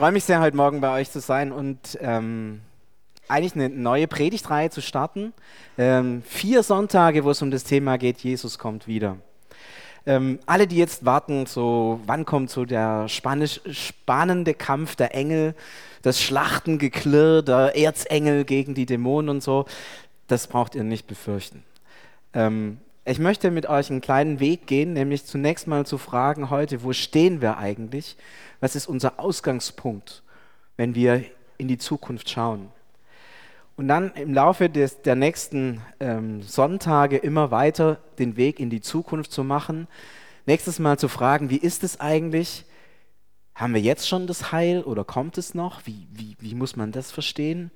freue mich sehr, heute Morgen bei euch zu sein und ähm, eigentlich eine neue Predigtreihe zu starten. Ähm, vier Sonntage, wo es um das Thema geht, Jesus kommt wieder. Ähm, alle, die jetzt warten, so wann kommt so der spanisch, spannende Kampf der Engel, das Schlachtengeklirr der Erzengel gegen die Dämonen und so, das braucht ihr nicht befürchten. Ähm, ich möchte mit euch einen kleinen Weg gehen, nämlich zunächst mal zu fragen heute, wo stehen wir eigentlich? Was ist unser Ausgangspunkt, wenn wir in die Zukunft schauen? Und dann im Laufe des, der nächsten ähm, Sonntage immer weiter den Weg in die Zukunft zu machen. Nächstes Mal zu fragen, wie ist es eigentlich? Haben wir jetzt schon das Heil oder kommt es noch? Wie, wie, wie muss man das verstehen?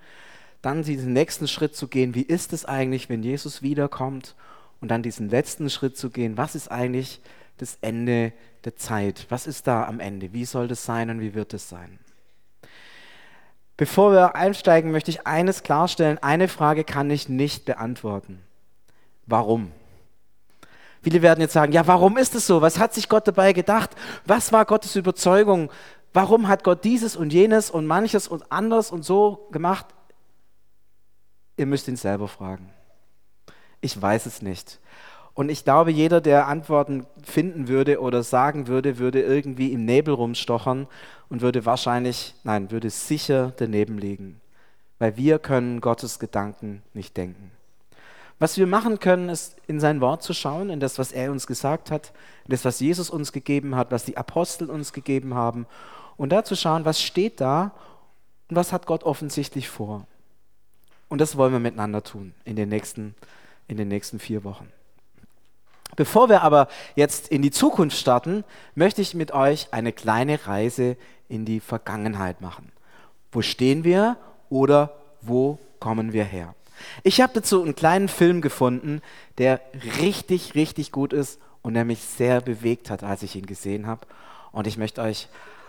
Dann diesen nächsten Schritt zu gehen, wie ist es eigentlich, wenn Jesus wiederkommt? Und dann diesen letzten Schritt zu gehen, was ist eigentlich das Ende der Zeit. Was ist da am Ende? Wie soll das sein und wie wird es sein? Bevor wir einsteigen, möchte ich eines klarstellen. Eine Frage kann ich nicht beantworten. Warum? Viele werden jetzt sagen, ja, warum ist es so? Was hat sich Gott dabei gedacht? Was war Gottes Überzeugung? Warum hat Gott dieses und jenes und manches und anders und so gemacht? Ihr müsst ihn selber fragen. Ich weiß es nicht. Und ich glaube, jeder, der Antworten finden würde oder sagen würde, würde irgendwie im Nebel rumstochern und würde wahrscheinlich, nein, würde sicher daneben liegen. Weil wir können Gottes Gedanken nicht denken. Was wir machen können, ist in sein Wort zu schauen, in das, was er uns gesagt hat, in das, was Jesus uns gegeben hat, was die Apostel uns gegeben haben. Und da zu schauen, was steht da und was hat Gott offensichtlich vor. Und das wollen wir miteinander tun in den nächsten, in den nächsten vier Wochen. Bevor wir aber jetzt in die Zukunft starten, möchte ich mit euch eine kleine Reise in die Vergangenheit machen. Wo stehen wir oder wo kommen wir her? Ich habe dazu einen kleinen Film gefunden, der richtig, richtig gut ist und der mich sehr bewegt hat, als ich ihn gesehen habe. Und ich möchte euch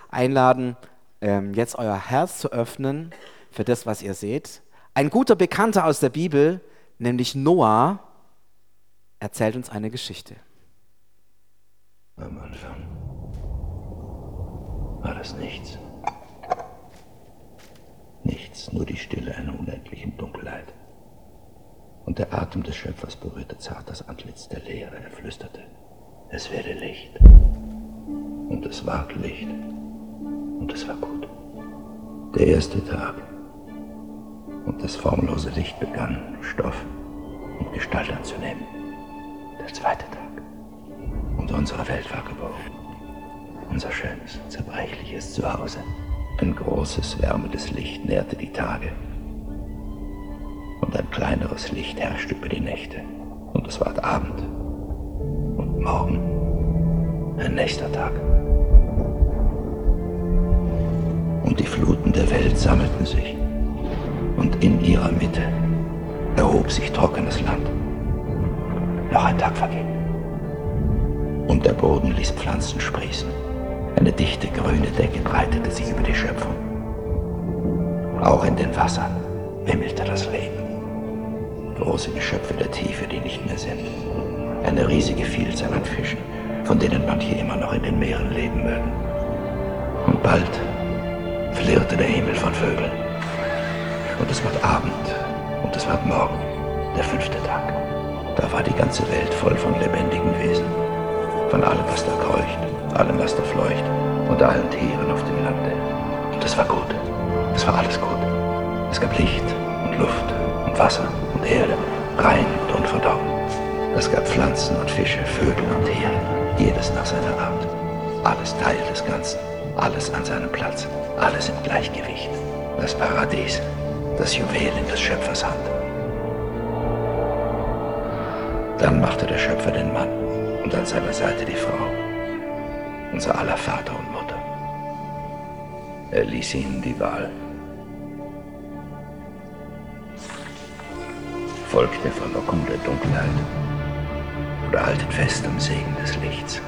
einladen, ähm, jetzt euer Herz zu öffnen für das, was ihr seht. Ein guter Bekannter aus der Bibel, nämlich Noah, erzählt uns eine Geschichte. Am Anfang war das nichts. Nichts, nur die Stille einer unendlichen Dunkelheit. Und der Atem des Schöpfers berührte zart das Antlitz der Leere. Er flüsterte, es werde Licht. Und es ward Licht. Und es war gut. Der erste Tag. Und das formlose Licht begann, Stoff und Gestalt anzunehmen der zweite Tag. Und unsere Welt war geboren. Unser schönes, zerbrechliches Zuhause. Ein großes, wärmendes Licht nährte die Tage. Und ein kleineres Licht herrschte über die Nächte. Und es ward Abend. Und morgen ein nächster Tag. Und die Fluten der Welt sammelten sich. Und in ihrer Mitte erhob sich trockenes Land. Noch ein Tag verging. Und der Boden ließ Pflanzen sprießen. Eine dichte grüne Decke breitete sich über die Schöpfung. Auch in den Wassern wimmelte das Leben. Große Geschöpfe der Tiefe, die nicht mehr sind. Eine riesige Vielzahl an Fischen, von denen manche immer noch in den Meeren leben mögen. Und bald flirrte der Himmel von Vögeln. Und es wird Abend und es wird Morgen, der fünfte Tag. Da war die ganze Welt voll von lebendigen Wesen. Von allem, was da kreucht, allem, was da fleucht und allen Tieren auf dem Lande. Und es war gut. Es war alles gut. Es gab Licht und Luft und Wasser und Erde, rein und unverdorben. Es gab Pflanzen und Fische, Vögel und Tiere, jedes nach seiner Art. Alles Teil des Ganzen, alles an seinem Platz, alles im Gleichgewicht. Das Paradies, das Juwel in des Schöpfers Hand. Dann machte der Schöpfer den Mann und an seiner Seite die Frau, unser aller Vater und Mutter. Er ließ ihnen die Wahl. Folgt der Verlockung der Dunkelheit oder haltet fest am Segen des Lichts.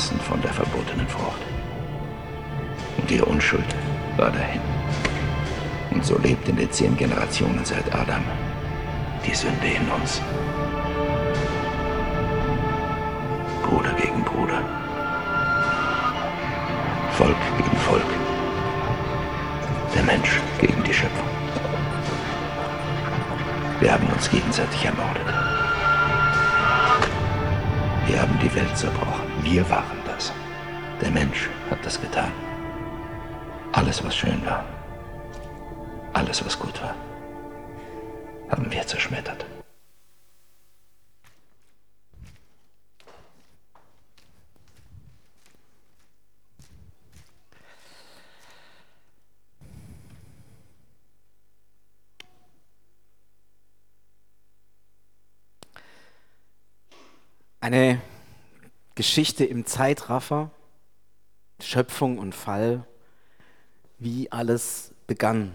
Aßen von der verbotenen Frucht. Und ihre Unschuld war dahin. Und so lebt in den zehn Generationen seit Adam die Sünde in uns. Bruder gegen Bruder. Volk gegen Volk. Der Mensch gegen die Schöpfung. Wir haben uns gegenseitig ermordet. Wir haben die Welt zerbrochen. Wir waren das. Der Mensch hat das getan. Alles, was schön war, alles, was gut war, haben wir zerschmettert. Eine Geschichte im Zeitraffer, Schöpfung und Fall, wie alles begann.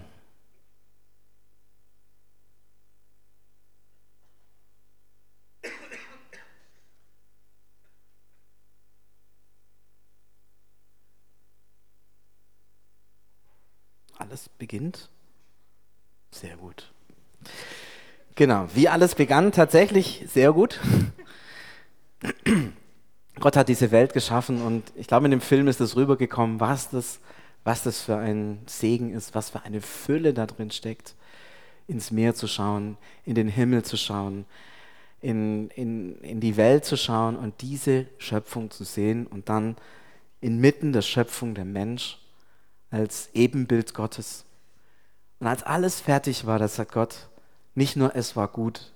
Alles beginnt? Sehr gut. Genau, wie alles begann, tatsächlich sehr gut. Gott hat diese Welt geschaffen und ich glaube, in dem Film ist es rübergekommen, was das, was das für ein Segen ist, was für eine Fülle da drin steckt, ins Meer zu schauen, in den Himmel zu schauen, in, in, in die Welt zu schauen und diese Schöpfung zu sehen und dann inmitten der Schöpfung der Mensch als Ebenbild Gottes. Und als alles fertig war, das sagt Gott, nicht nur es war gut,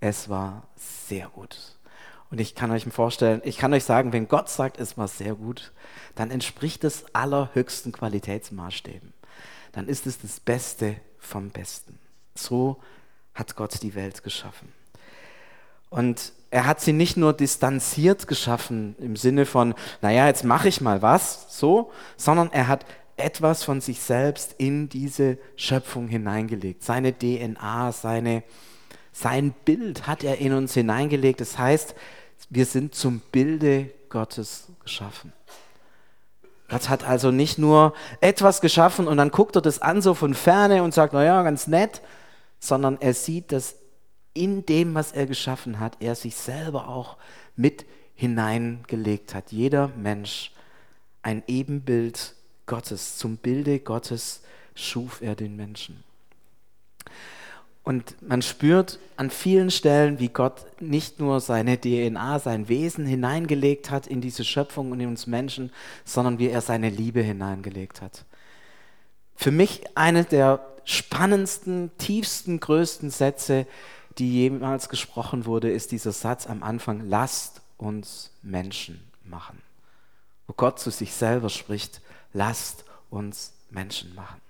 es war sehr gut. Und ich kann euch vorstellen, ich kann euch sagen, wenn Gott sagt, es war sehr gut, dann entspricht es allerhöchsten Qualitätsmaßstäben. Dann ist es das Beste vom Besten. So hat Gott die Welt geschaffen. Und er hat sie nicht nur distanziert geschaffen im Sinne von, naja, jetzt mache ich mal was, so, sondern er hat etwas von sich selbst in diese Schöpfung hineingelegt. Seine DNA, seine, sein Bild hat er in uns hineingelegt. Das heißt, wir sind zum Bilde Gottes geschaffen. Gott hat also nicht nur etwas geschaffen und dann guckt er das an so von ferne und sagt, naja, ganz nett, sondern er sieht, dass in dem, was er geschaffen hat, er sich selber auch mit hineingelegt hat. Jeder Mensch ein Ebenbild Gottes, zum Bilde Gottes schuf er den Menschen. Und man spürt an vielen Stellen, wie Gott nicht nur seine DNA, sein Wesen hineingelegt hat in diese Schöpfung und in uns Menschen, sondern wie er seine Liebe hineingelegt hat. Für mich eine der spannendsten, tiefsten, größten Sätze, die jemals gesprochen wurde, ist dieser Satz am Anfang, lasst uns Menschen machen. Wo Gott zu sich selber spricht, lasst uns Menschen machen.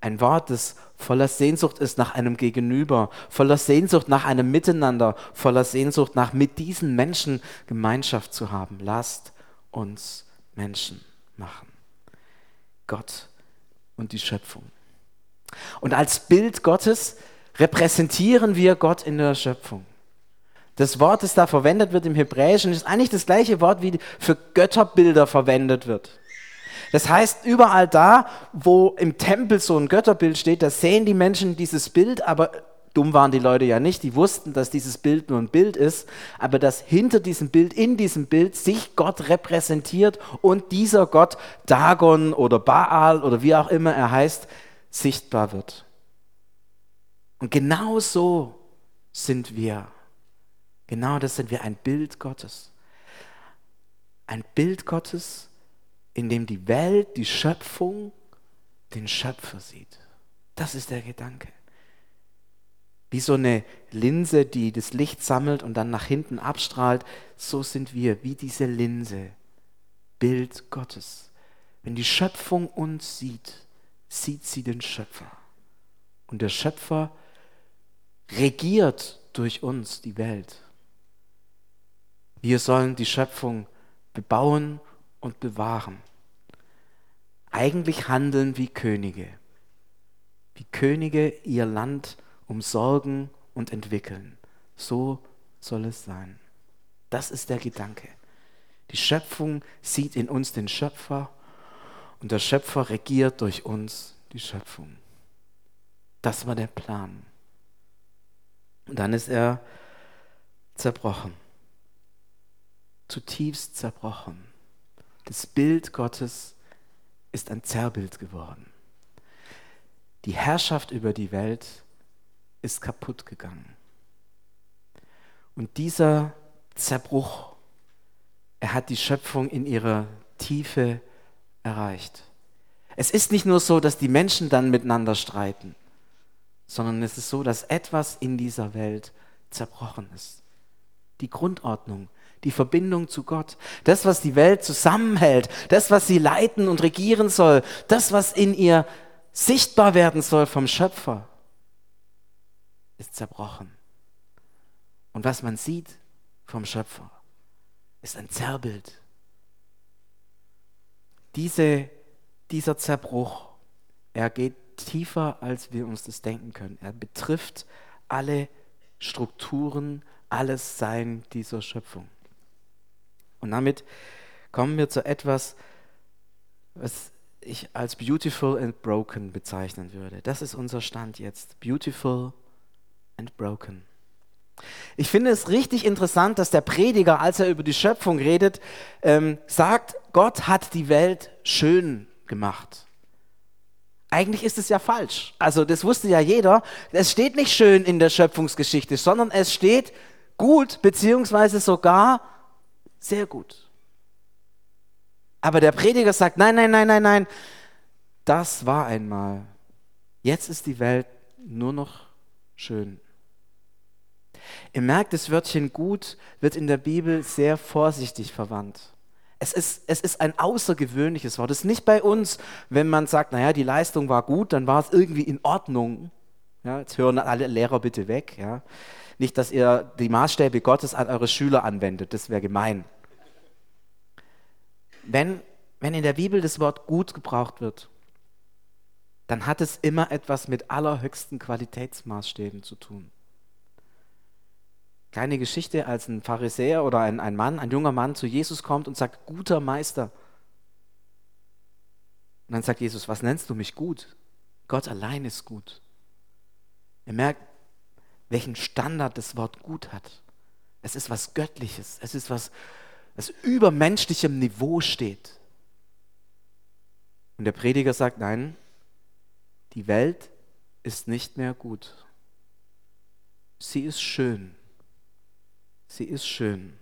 Ein Wort, das voller Sehnsucht ist nach einem Gegenüber, voller Sehnsucht nach einem Miteinander, voller Sehnsucht nach mit diesen Menschen Gemeinschaft zu haben. Lasst uns Menschen machen. Gott und die Schöpfung. Und als Bild Gottes repräsentieren wir Gott in der Schöpfung. Das Wort, das da verwendet wird im Hebräischen, ist eigentlich das gleiche Wort, wie für Götterbilder verwendet wird. Das heißt, überall da, wo im Tempel so ein Götterbild steht, da sehen die Menschen dieses Bild, aber dumm waren die Leute ja nicht, die wussten, dass dieses Bild nur ein Bild ist, aber dass hinter diesem Bild, in diesem Bild sich Gott repräsentiert und dieser Gott Dagon oder Baal oder wie auch immer er heißt, sichtbar wird. Und genau so sind wir. Genau das sind wir, ein Bild Gottes. Ein Bild Gottes, in dem die Welt, die Schöpfung, den Schöpfer sieht. Das ist der Gedanke. Wie so eine Linse, die das Licht sammelt und dann nach hinten abstrahlt, so sind wir, wie diese Linse, Bild Gottes. Wenn die Schöpfung uns sieht, sieht sie den Schöpfer. Und der Schöpfer regiert durch uns die Welt. Wir sollen die Schöpfung bebauen und bewahren. Eigentlich handeln wie Könige. Wie Könige ihr Land umsorgen und entwickeln. So soll es sein. Das ist der Gedanke. Die Schöpfung sieht in uns den Schöpfer und der Schöpfer regiert durch uns die Schöpfung. Das war der Plan. Und dann ist er zerbrochen. Zutiefst zerbrochen. Das Bild Gottes ist ein Zerrbild geworden. Die Herrschaft über die Welt ist kaputt gegangen. Und dieser Zerbruch, er hat die Schöpfung in ihrer Tiefe erreicht. Es ist nicht nur so, dass die Menschen dann miteinander streiten, sondern es ist so, dass etwas in dieser Welt zerbrochen ist. Die Grundordnung, die Verbindung zu Gott, das, was die Welt zusammenhält, das, was sie leiten und regieren soll, das, was in ihr sichtbar werden soll vom Schöpfer, ist zerbrochen. Und was man sieht vom Schöpfer, ist ein Zerrbild. Diese, dieser Zerbruch, er geht tiefer, als wir uns das denken können. Er betrifft alle Strukturen, alles Sein dieser Schöpfung. Und damit kommen wir zu etwas, was ich als beautiful and broken bezeichnen würde. Das ist unser Stand jetzt. Beautiful and broken. Ich finde es richtig interessant, dass der Prediger, als er über die Schöpfung redet, ähm, sagt, Gott hat die Welt schön gemacht. Eigentlich ist es ja falsch. Also das wusste ja jeder. Es steht nicht schön in der Schöpfungsgeschichte, sondern es steht gut beziehungsweise sogar sehr gut. Aber der Prediger sagt, nein, nein, nein, nein, nein, das war einmal. Jetzt ist die Welt nur noch schön. Ihr merkt, das Wörtchen gut wird in der Bibel sehr vorsichtig verwandt. Es ist, es ist ein außergewöhnliches Wort. Es ist nicht bei uns, wenn man sagt, naja, die Leistung war gut, dann war es irgendwie in Ordnung. Ja, jetzt hören alle Lehrer bitte weg. Ja. Nicht, dass ihr die Maßstäbe Gottes an eure Schüler anwendet, das wäre gemein. Wenn, wenn in der Bibel das Wort gut gebraucht wird, dann hat es immer etwas mit allerhöchsten Qualitätsmaßstäben zu tun. Kleine Geschichte, als ein Pharisäer oder ein, ein Mann, ein junger Mann zu Jesus kommt und sagt, guter Meister. Und dann sagt Jesus, was nennst du mich gut? Gott allein ist gut. Er merkt, welchen Standard das Wort gut hat. Es ist was Göttliches, es ist was, was über menschlichem Niveau steht. Und der Prediger sagt, nein, die Welt ist nicht mehr gut. Sie ist schön. Sie ist schön.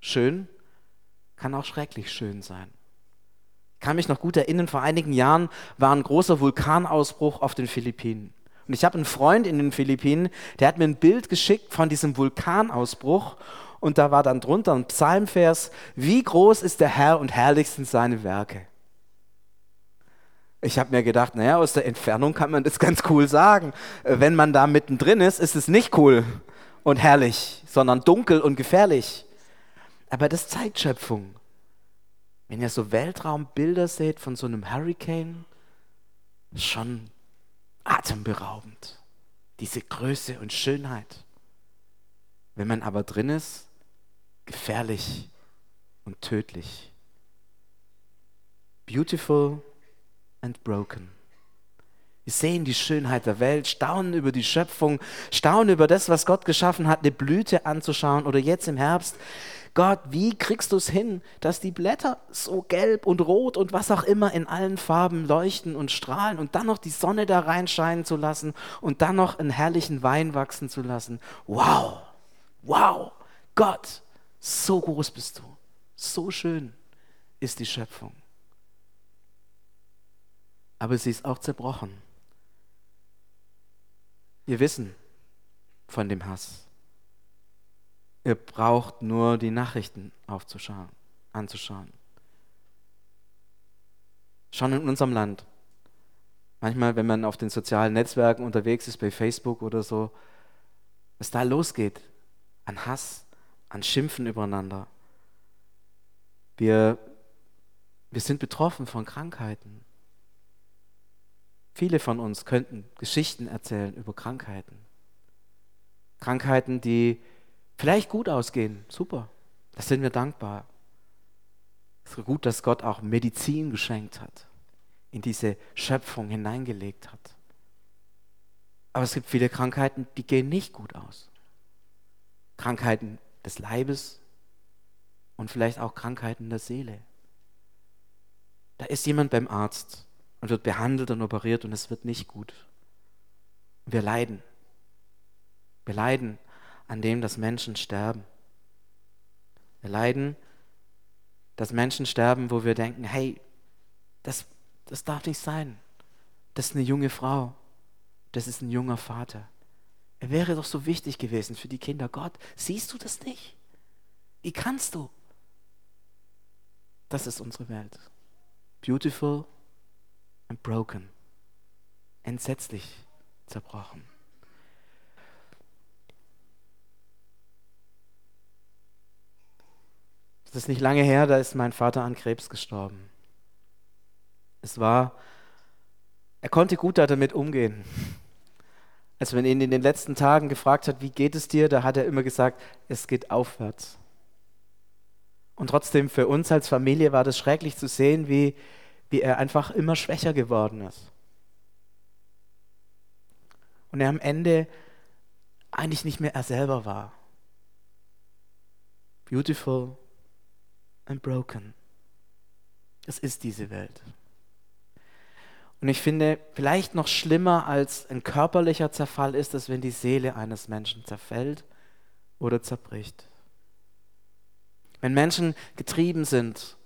Schön kann auch schrecklich schön sein. Ich kann mich noch gut erinnern, vor einigen Jahren war ein großer Vulkanausbruch auf den Philippinen. Und ich habe einen Freund in den Philippinen, der hat mir ein Bild geschickt von diesem Vulkanausbruch. Und da war dann drunter ein Psalmvers, wie groß ist der Herr und herrlich sind seine Werke. Ich habe mir gedacht, naja, aus der Entfernung kann man das ganz cool sagen. Äh, wenn man da mittendrin ist, ist es nicht cool und herrlich, sondern dunkel und gefährlich. Aber das ist Zeitschöpfung. Wenn ihr so Weltraumbilder seht von so einem Hurricane, schon atemberaubend. Diese Größe und Schönheit. Wenn man aber drin ist, gefährlich und tödlich. Beautiful and broken. Wir sehen die Schönheit der Welt, staunen über die Schöpfung, staunen über das, was Gott geschaffen hat, eine Blüte anzuschauen oder jetzt im Herbst Gott, wie kriegst du es hin, dass die Blätter so gelb und rot und was auch immer in allen Farben leuchten und strahlen und dann noch die Sonne da reinscheinen zu lassen und dann noch einen herrlichen Wein wachsen zu lassen? Wow, wow, Gott, so groß bist du, so schön ist die Schöpfung. Aber sie ist auch zerbrochen. Wir wissen von dem Hass. Ihr braucht nur die Nachrichten aufzuschauen, anzuschauen. Schon in unserem Land. Manchmal, wenn man auf den sozialen Netzwerken unterwegs ist, bei Facebook oder so, was da losgeht an Hass, an Schimpfen übereinander. Wir, wir sind betroffen von Krankheiten. Viele von uns könnten Geschichten erzählen über Krankheiten. Krankheiten, die vielleicht gut ausgehen. Super. Das sind wir dankbar. Es ist gut, dass Gott auch Medizin geschenkt hat, in diese Schöpfung hineingelegt hat. Aber es gibt viele Krankheiten, die gehen nicht gut aus. Krankheiten des Leibes und vielleicht auch Krankheiten der Seele. Da ist jemand beim Arzt und wird behandelt und operiert und es wird nicht gut. Wir leiden. Wir leiden an dem, dass Menschen sterben. Wir leiden, dass Menschen sterben, wo wir denken, hey, das, das darf nicht sein. Das ist eine junge Frau. Das ist ein junger Vater. Er wäre doch so wichtig gewesen für die Kinder. Gott, siehst du das nicht? Wie kannst du? Das ist unsere Welt. Beautiful and broken. Entsetzlich zerbrochen. Es ist nicht lange her, da ist mein Vater an Krebs gestorben. Es war, er konnte gut damit umgehen. Als man ihn in den letzten Tagen gefragt hat, wie geht es dir, da hat er immer gesagt, es geht aufwärts. Und trotzdem für uns als Familie war das schrecklich zu sehen, wie, wie er einfach immer schwächer geworden ist. Und er am Ende eigentlich nicht mehr er selber war. Beautiful and broken. Das ist diese Welt. Und ich finde, vielleicht noch schlimmer als ein körperlicher Zerfall ist es, wenn die Seele eines Menschen zerfällt oder zerbricht. Wenn Menschen getrieben sind,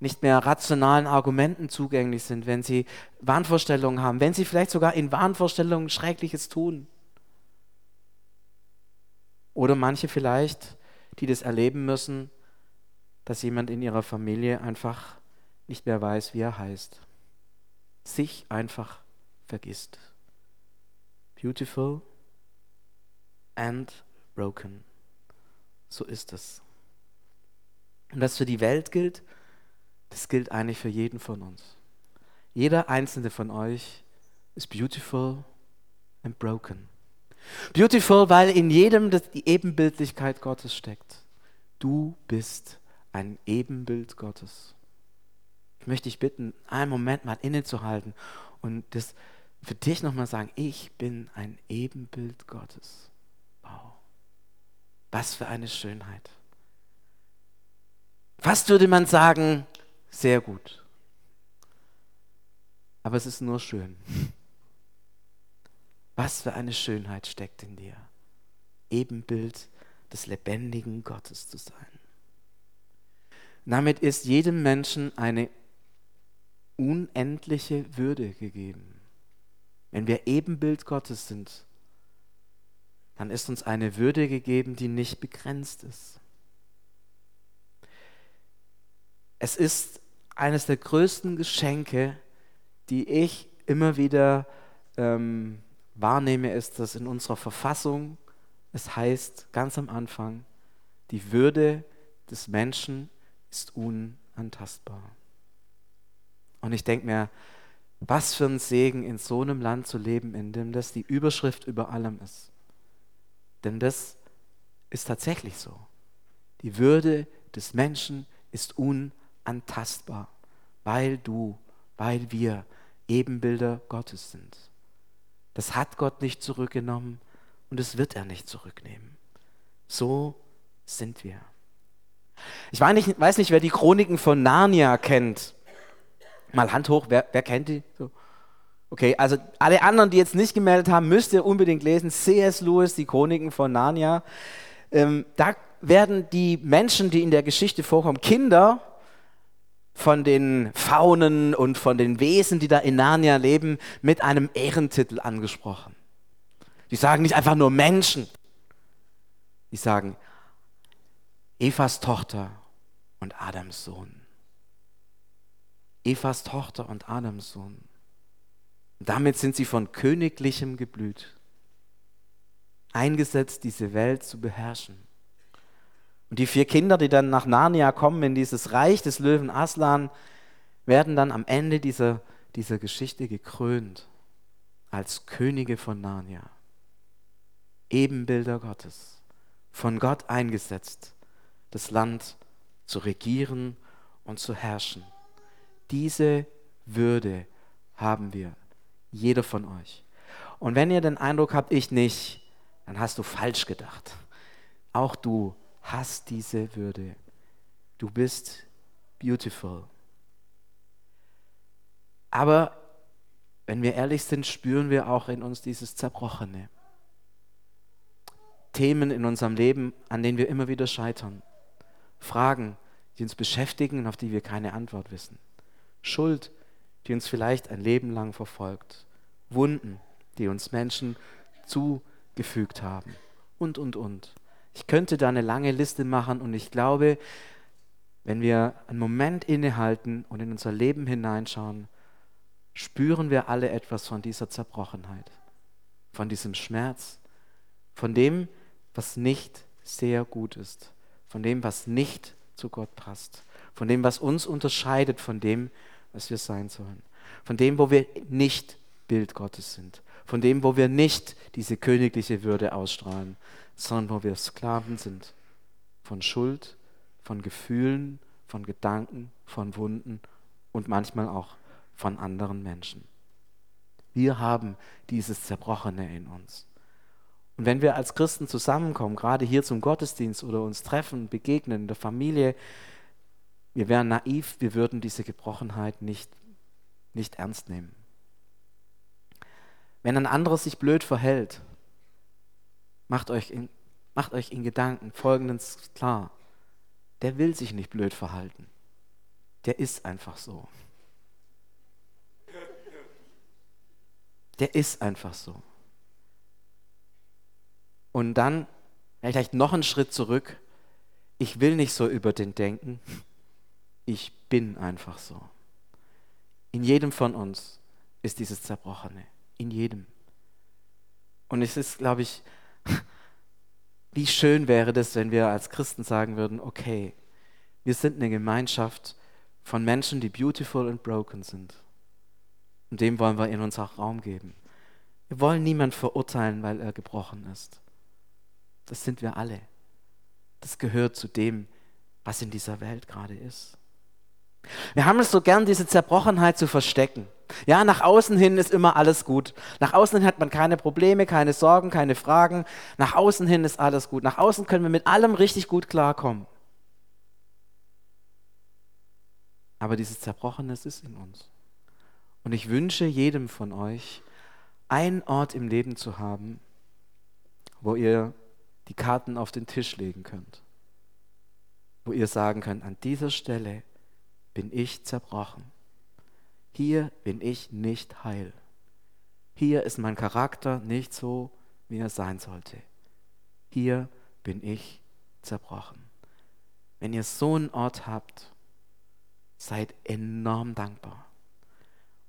nicht mehr rationalen Argumenten zugänglich sind, wenn sie Wahnvorstellungen haben, wenn sie vielleicht sogar in Wahnvorstellungen Schreckliches tun. Oder manche vielleicht, die das erleben müssen, dass jemand in ihrer Familie einfach nicht mehr weiß, wie er heißt. Sich einfach vergisst. Beautiful and broken. So ist es. Und was für die Welt gilt, das gilt eigentlich für jeden von uns. Jeder einzelne von euch ist beautiful and broken. Beautiful, weil in jedem die Ebenbildlichkeit Gottes steckt. Du bist ein Ebenbild Gottes. Ich möchte dich bitten, einen Moment mal innezuhalten und das für dich nochmal sagen, ich bin ein Ebenbild Gottes. Wow. Was für eine Schönheit. Fast würde man sagen, sehr gut. Aber es ist nur schön. Was für eine Schönheit steckt in dir. Ebenbild des lebendigen Gottes zu sein. Damit ist jedem Menschen eine unendliche Würde gegeben. Wenn wir Ebenbild Gottes sind, dann ist uns eine Würde gegeben, die nicht begrenzt ist. Es ist eines der größten Geschenke, die ich immer wieder ähm, wahrnehme, ist, dass in unserer Verfassung es heißt ganz am Anfang, die Würde des Menschen ist unantastbar. Und ich denke mir, was für ein Segen, in so einem Land zu leben, in dem das die Überschrift über allem ist. Denn das ist tatsächlich so. Die Würde des Menschen ist unantastbar, weil du, weil wir Ebenbilder Gottes sind. Das hat Gott nicht zurückgenommen und es wird er nicht zurücknehmen. So sind wir. Ich weiß nicht, weiß nicht, wer die Chroniken von Narnia kennt. Mal Hand hoch, wer, wer kennt die? So. Okay, also alle anderen, die jetzt nicht gemeldet haben, müsst ihr unbedingt lesen. C.S. Lewis, die Chroniken von Narnia. Ähm, da werden die Menschen, die in der Geschichte vorkommen, Kinder von den Faunen und von den Wesen, die da in Narnia leben, mit einem Ehrentitel angesprochen. Die sagen nicht einfach nur Menschen. Die sagen Evas Tochter und Adams Sohn. Evas Tochter und Adams Sohn. Damit sind sie von königlichem Geblüt eingesetzt, diese Welt zu beherrschen. Und die vier Kinder, die dann nach Narnia kommen, in dieses Reich des Löwen Aslan, werden dann am Ende dieser, dieser Geschichte gekrönt als Könige von Narnia. Ebenbilder Gottes, von Gott eingesetzt das Land zu regieren und zu herrschen. Diese Würde haben wir, jeder von euch. Und wenn ihr den Eindruck habt, ich nicht, dann hast du falsch gedacht. Auch du hast diese Würde. Du bist beautiful. Aber wenn wir ehrlich sind, spüren wir auch in uns dieses Zerbrochene. Themen in unserem Leben, an denen wir immer wieder scheitern. Fragen, die uns beschäftigen und auf die wir keine Antwort wissen. Schuld, die uns vielleicht ein Leben lang verfolgt. Wunden, die uns Menschen zugefügt haben. Und, und, und. Ich könnte da eine lange Liste machen und ich glaube, wenn wir einen Moment innehalten und in unser Leben hineinschauen, spüren wir alle etwas von dieser Zerbrochenheit, von diesem Schmerz, von dem, was nicht sehr gut ist, von dem, was nicht zu Gott passt, von dem, was uns unterscheidet von dem, was wir sein sollen, von dem, wo wir nicht Bild Gottes sind, von dem, wo wir nicht diese königliche Würde ausstrahlen, sondern wo wir Sklaven sind von Schuld, von Gefühlen, von Gedanken, von Wunden und manchmal auch von anderen Menschen. Wir haben dieses Zerbrochene in uns. Und wenn wir als Christen zusammenkommen, gerade hier zum Gottesdienst oder uns treffen, begegnen in der Familie, wir wären naiv, wir würden diese Gebrochenheit nicht, nicht ernst nehmen. Wenn ein anderer sich blöd verhält, macht euch in, macht euch in Gedanken Folgendes klar. Der will sich nicht blöd verhalten. Der ist einfach so. Der ist einfach so. Und dann vielleicht noch einen Schritt zurück. Ich will nicht so über den denken. Ich bin einfach so. In jedem von uns ist dieses Zerbrochene. In jedem. Und es ist, glaube ich, wie schön wäre das, wenn wir als Christen sagen würden, okay, wir sind eine Gemeinschaft von Menschen, die beautiful and broken sind. Und dem wollen wir in uns auch Raum geben. Wir wollen niemand verurteilen, weil er gebrochen ist. Das sind wir alle. Das gehört zu dem, was in dieser Welt gerade ist. Wir haben es so gern, diese Zerbrochenheit zu verstecken. Ja, nach außen hin ist immer alles gut. Nach außen hin hat man keine Probleme, keine Sorgen, keine Fragen. Nach außen hin ist alles gut. Nach außen können wir mit allem richtig gut klarkommen. Aber dieses Zerbrochenes ist in uns. Und ich wünsche jedem von euch, einen Ort im Leben zu haben, wo ihr die Karten auf den Tisch legen könnt. Wo ihr sagen könnt, an dieser Stelle bin ich zerbrochen. Hier bin ich nicht heil. Hier ist mein Charakter nicht so, wie er sein sollte. Hier bin ich zerbrochen. Wenn ihr so einen Ort habt, seid enorm dankbar.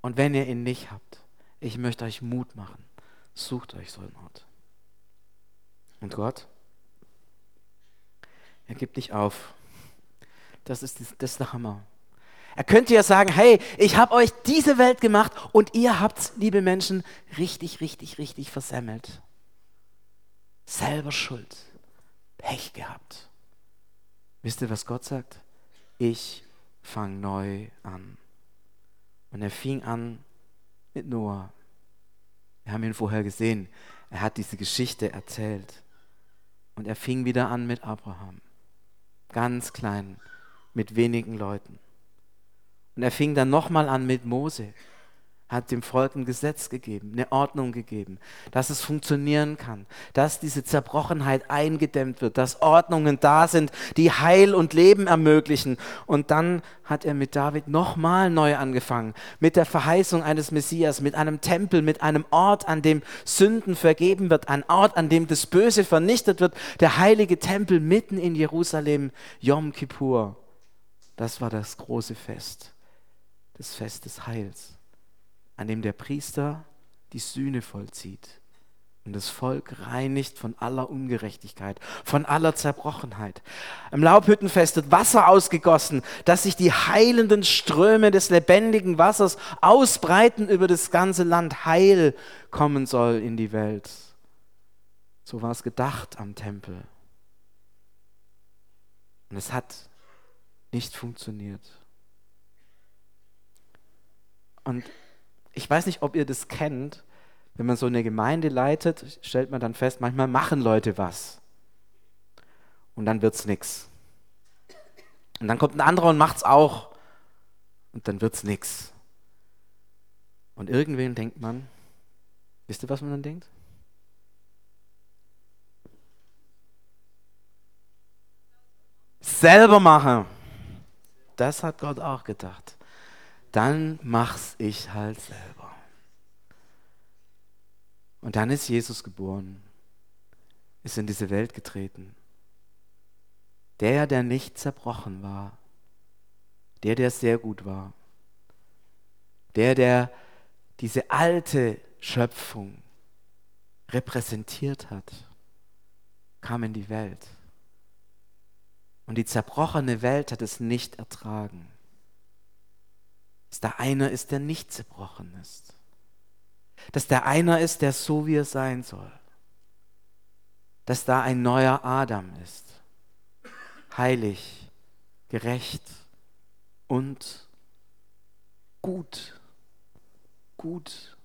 Und wenn ihr ihn nicht habt, ich möchte euch Mut machen. Sucht euch so einen Ort. Und Gott, er gibt nicht auf. Das ist, das ist der Hammer. Er könnte ja sagen, hey, ich habe euch diese Welt gemacht und ihr habt, liebe Menschen, richtig, richtig, richtig versemmelt. Selber schuld. Pech gehabt. Wisst ihr, was Gott sagt? Ich fange neu an. Und er fing an mit Noah. Wir haben ihn vorher gesehen. Er hat diese Geschichte erzählt. Und er fing wieder an mit Abraham. Ganz klein, mit wenigen Leuten. Und er fing dann nochmal an mit Mose hat dem Volk ein Gesetz gegeben, eine Ordnung gegeben, dass es funktionieren kann, dass diese Zerbrochenheit eingedämmt wird, dass Ordnungen da sind, die Heil und Leben ermöglichen. Und dann hat er mit David nochmal neu angefangen, mit der Verheißung eines Messias, mit einem Tempel, mit einem Ort, an dem Sünden vergeben wird, ein Ort, an dem das Böse vernichtet wird, der heilige Tempel mitten in Jerusalem, Yom Kippur. Das war das große Fest, das Fest des Heils an dem der Priester die Sühne vollzieht und das Volk reinigt von aller Ungerechtigkeit, von aller Zerbrochenheit. Im Laubhüttenfest wird Wasser ausgegossen, dass sich die heilenden Ströme des lebendigen Wassers ausbreiten über das ganze Land, Heil kommen soll in die Welt. So war es gedacht am Tempel. Und es hat nicht funktioniert. Und ich weiß nicht, ob ihr das kennt, wenn man so eine Gemeinde leitet, stellt man dann fest, manchmal machen Leute was. Und dann wird es nichts. Und dann kommt ein anderer und macht es auch. Und dann wird es nichts. Und irgendwen denkt man, wisst ihr, was man dann denkt? Selber machen. Das hat Gott auch gedacht. Dann mach's ich halt selber. Und dann ist Jesus geboren, ist in diese Welt getreten. Der, der nicht zerbrochen war, der, der sehr gut war, der, der diese alte Schöpfung repräsentiert hat, kam in die Welt. Und die zerbrochene Welt hat es nicht ertragen. Dass da einer ist, der nicht zerbrochen ist. Dass da einer ist, der so wie er sein soll. Dass da ein neuer Adam ist. Heilig, gerecht und gut. Gut.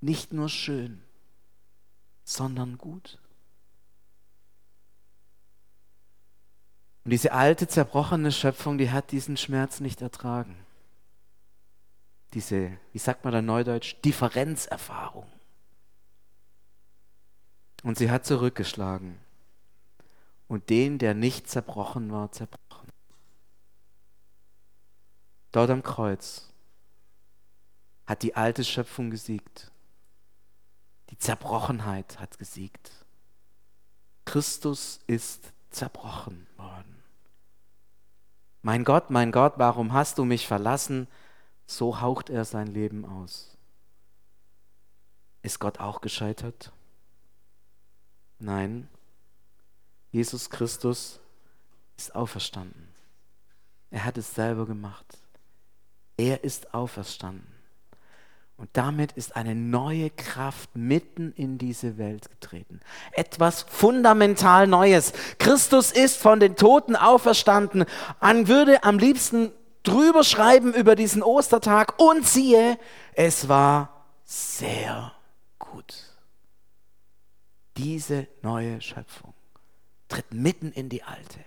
Nicht nur schön, sondern gut. Und diese alte, zerbrochene Schöpfung, die hat diesen Schmerz nicht ertragen. Diese, wie sagt man da neudeutsch, Differenzerfahrung. Und sie hat zurückgeschlagen. Und den, der nicht zerbrochen war, zerbrochen. Dort am Kreuz hat die alte Schöpfung gesiegt. Die Zerbrochenheit hat gesiegt. Christus ist zerbrochen worden. Mein Gott, mein Gott, warum hast du mich verlassen? So haucht er sein Leben aus. Ist Gott auch gescheitert? Nein, Jesus Christus ist auferstanden. Er hat es selber gemacht. Er ist auferstanden. Und damit ist eine neue Kraft mitten in diese Welt getreten. Etwas fundamental Neues. Christus ist von den Toten auferstanden. Man würde am liebsten drüber schreiben über diesen Ostertag und siehe, es war sehr gut. Diese neue Schöpfung tritt mitten in die alte.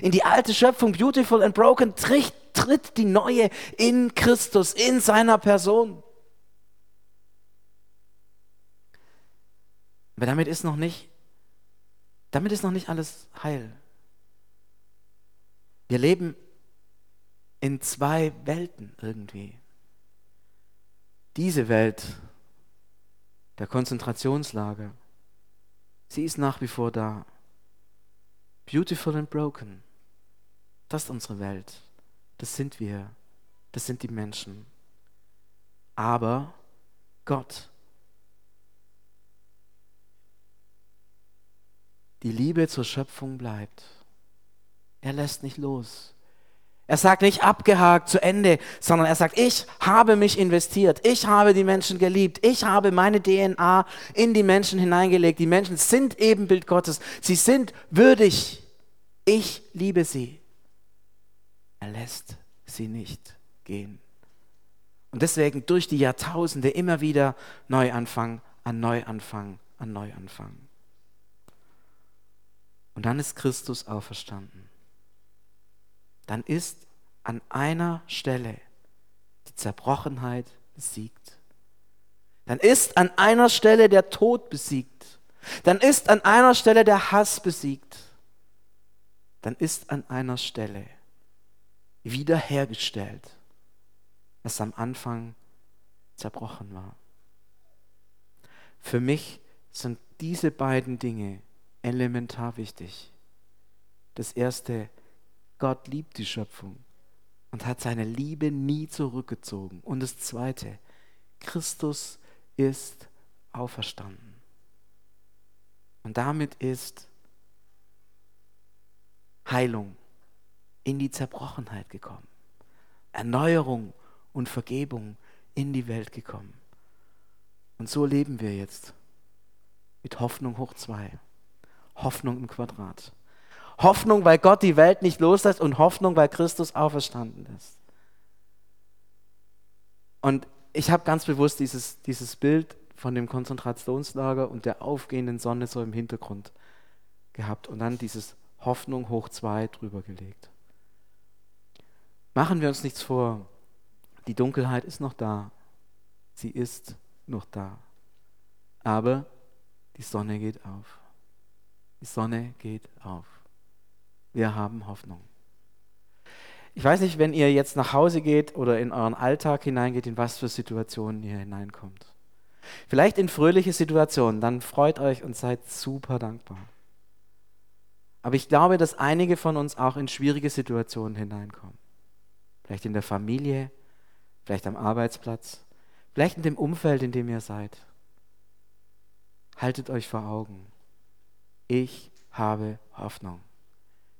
In die alte Schöpfung, beautiful and broken, tritt, tritt die neue in Christus, in seiner Person. Aber damit ist noch nicht, damit ist noch nicht alles heil. Wir leben in zwei Welten irgendwie. Diese Welt der Konzentrationslager, sie ist nach wie vor da. Beautiful and broken. Das ist unsere Welt. Das sind wir. Das sind die Menschen. Aber Gott Die Liebe zur Schöpfung bleibt. Er lässt nicht los. Er sagt nicht abgehakt zu Ende, sondern er sagt, ich habe mich investiert, ich habe die Menschen geliebt, ich habe meine DNA in die Menschen hineingelegt. Die Menschen sind Ebenbild Gottes, sie sind würdig. Ich liebe sie. Er lässt sie nicht gehen. Und deswegen durch die Jahrtausende immer wieder Neuanfang an Neuanfang an Neuanfang. Und dann ist Christus auferstanden. Dann ist an einer Stelle die Zerbrochenheit besiegt. Dann ist an einer Stelle der Tod besiegt. Dann ist an einer Stelle der Hass besiegt. Dann ist an einer Stelle wiederhergestellt, was am Anfang zerbrochen war. Für mich sind diese beiden Dinge elementar wichtig. Das erste, Gott liebt die Schöpfung und hat seine Liebe nie zurückgezogen. Und das zweite, Christus ist auferstanden. Und damit ist Heilung in die Zerbrochenheit gekommen. Erneuerung und Vergebung in die Welt gekommen. Und so leben wir jetzt mit Hoffnung hoch zwei. Hoffnung im Quadrat. Hoffnung, weil Gott die Welt nicht loslässt und Hoffnung, weil Christus auferstanden ist. Und ich habe ganz bewusst dieses, dieses Bild von dem Konzentrationslager und der aufgehenden Sonne so im Hintergrund gehabt und dann dieses Hoffnung hoch zwei drüber gelegt. Machen wir uns nichts vor, die Dunkelheit ist noch da, sie ist noch da, aber die Sonne geht auf. Die Sonne geht auf. Wir haben Hoffnung. Ich weiß nicht, wenn ihr jetzt nach Hause geht oder in euren Alltag hineingeht, in was für Situationen ihr hineinkommt. Vielleicht in fröhliche Situationen, dann freut euch und seid super dankbar. Aber ich glaube, dass einige von uns auch in schwierige Situationen hineinkommen. Vielleicht in der Familie, vielleicht am Arbeitsplatz, vielleicht in dem Umfeld, in dem ihr seid. Haltet euch vor Augen. Ich habe Hoffnung.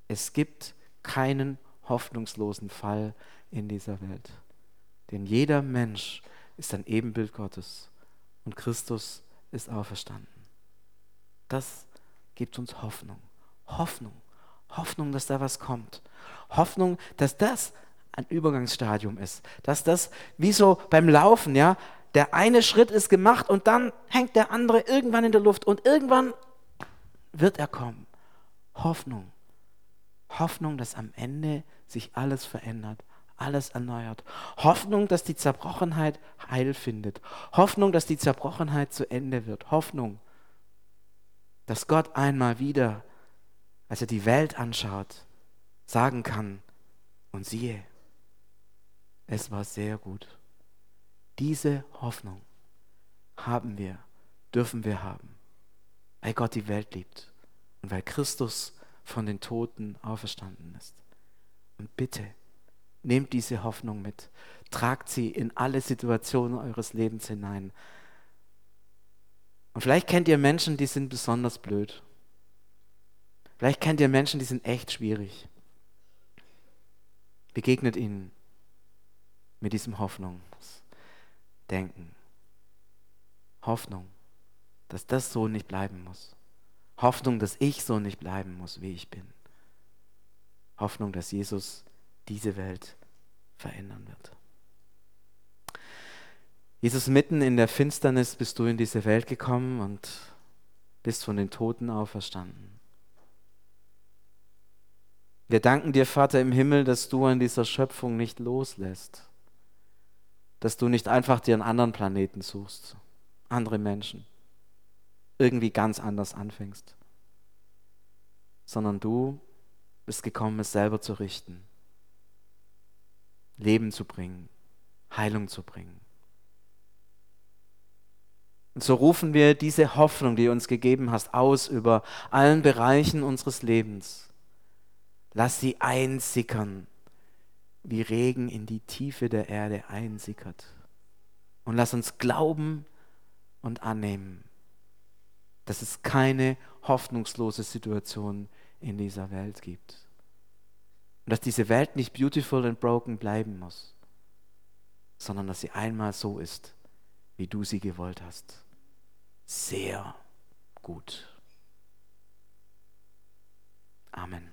Es gibt keinen hoffnungslosen Fall in dieser Welt. Denn jeder Mensch ist ein Ebenbild Gottes und Christus ist auferstanden. Das gibt uns Hoffnung. Hoffnung. Hoffnung, dass da was kommt. Hoffnung, dass das ein Übergangsstadium ist. Dass das wie so beim Laufen, ja, der eine Schritt ist gemacht und dann hängt der andere irgendwann in der Luft und irgendwann wird er kommen. Hoffnung. Hoffnung, dass am Ende sich alles verändert, alles erneuert. Hoffnung, dass die Zerbrochenheit Heil findet. Hoffnung, dass die Zerbrochenheit zu Ende wird. Hoffnung, dass Gott einmal wieder, als er die Welt anschaut, sagen kann, und siehe, es war sehr gut. Diese Hoffnung haben wir, dürfen wir haben, weil Gott die Welt liebt und weil Christus von den Toten auferstanden ist. Und bitte, nehmt diese Hoffnung mit, tragt sie in alle Situationen eures Lebens hinein. Und vielleicht kennt ihr Menschen, die sind besonders blöd. Vielleicht kennt ihr Menschen, die sind echt schwierig. Begegnet ihnen mit diesem Hoffnungsdenken. Hoffnung, dass das so nicht bleiben muss. Hoffnung, dass ich so nicht bleiben muss, wie ich bin. Hoffnung, dass Jesus diese Welt verändern wird. Jesus, mitten in der Finsternis bist du in diese Welt gekommen und bist von den Toten auferstanden. Wir danken dir, Vater im Himmel, dass du an dieser Schöpfung nicht loslässt, dass du nicht einfach dir einen anderen Planeten suchst, andere Menschen, irgendwie ganz anders anfängst, sondern du bist gekommen, es selber zu richten, Leben zu bringen, Heilung zu bringen. Und so rufen wir diese Hoffnung, die du uns gegeben hast, aus über allen Bereichen unseres Lebens. Lass sie einsickern, wie Regen in die Tiefe der Erde einsickert. Und lass uns glauben und annehmen, dass es keine hoffnungslose Situation in dieser Welt gibt. Und dass diese Welt nicht beautiful and broken bleiben muss, sondern dass sie einmal so ist, wie du sie gewollt hast. Sehr gut. Amen.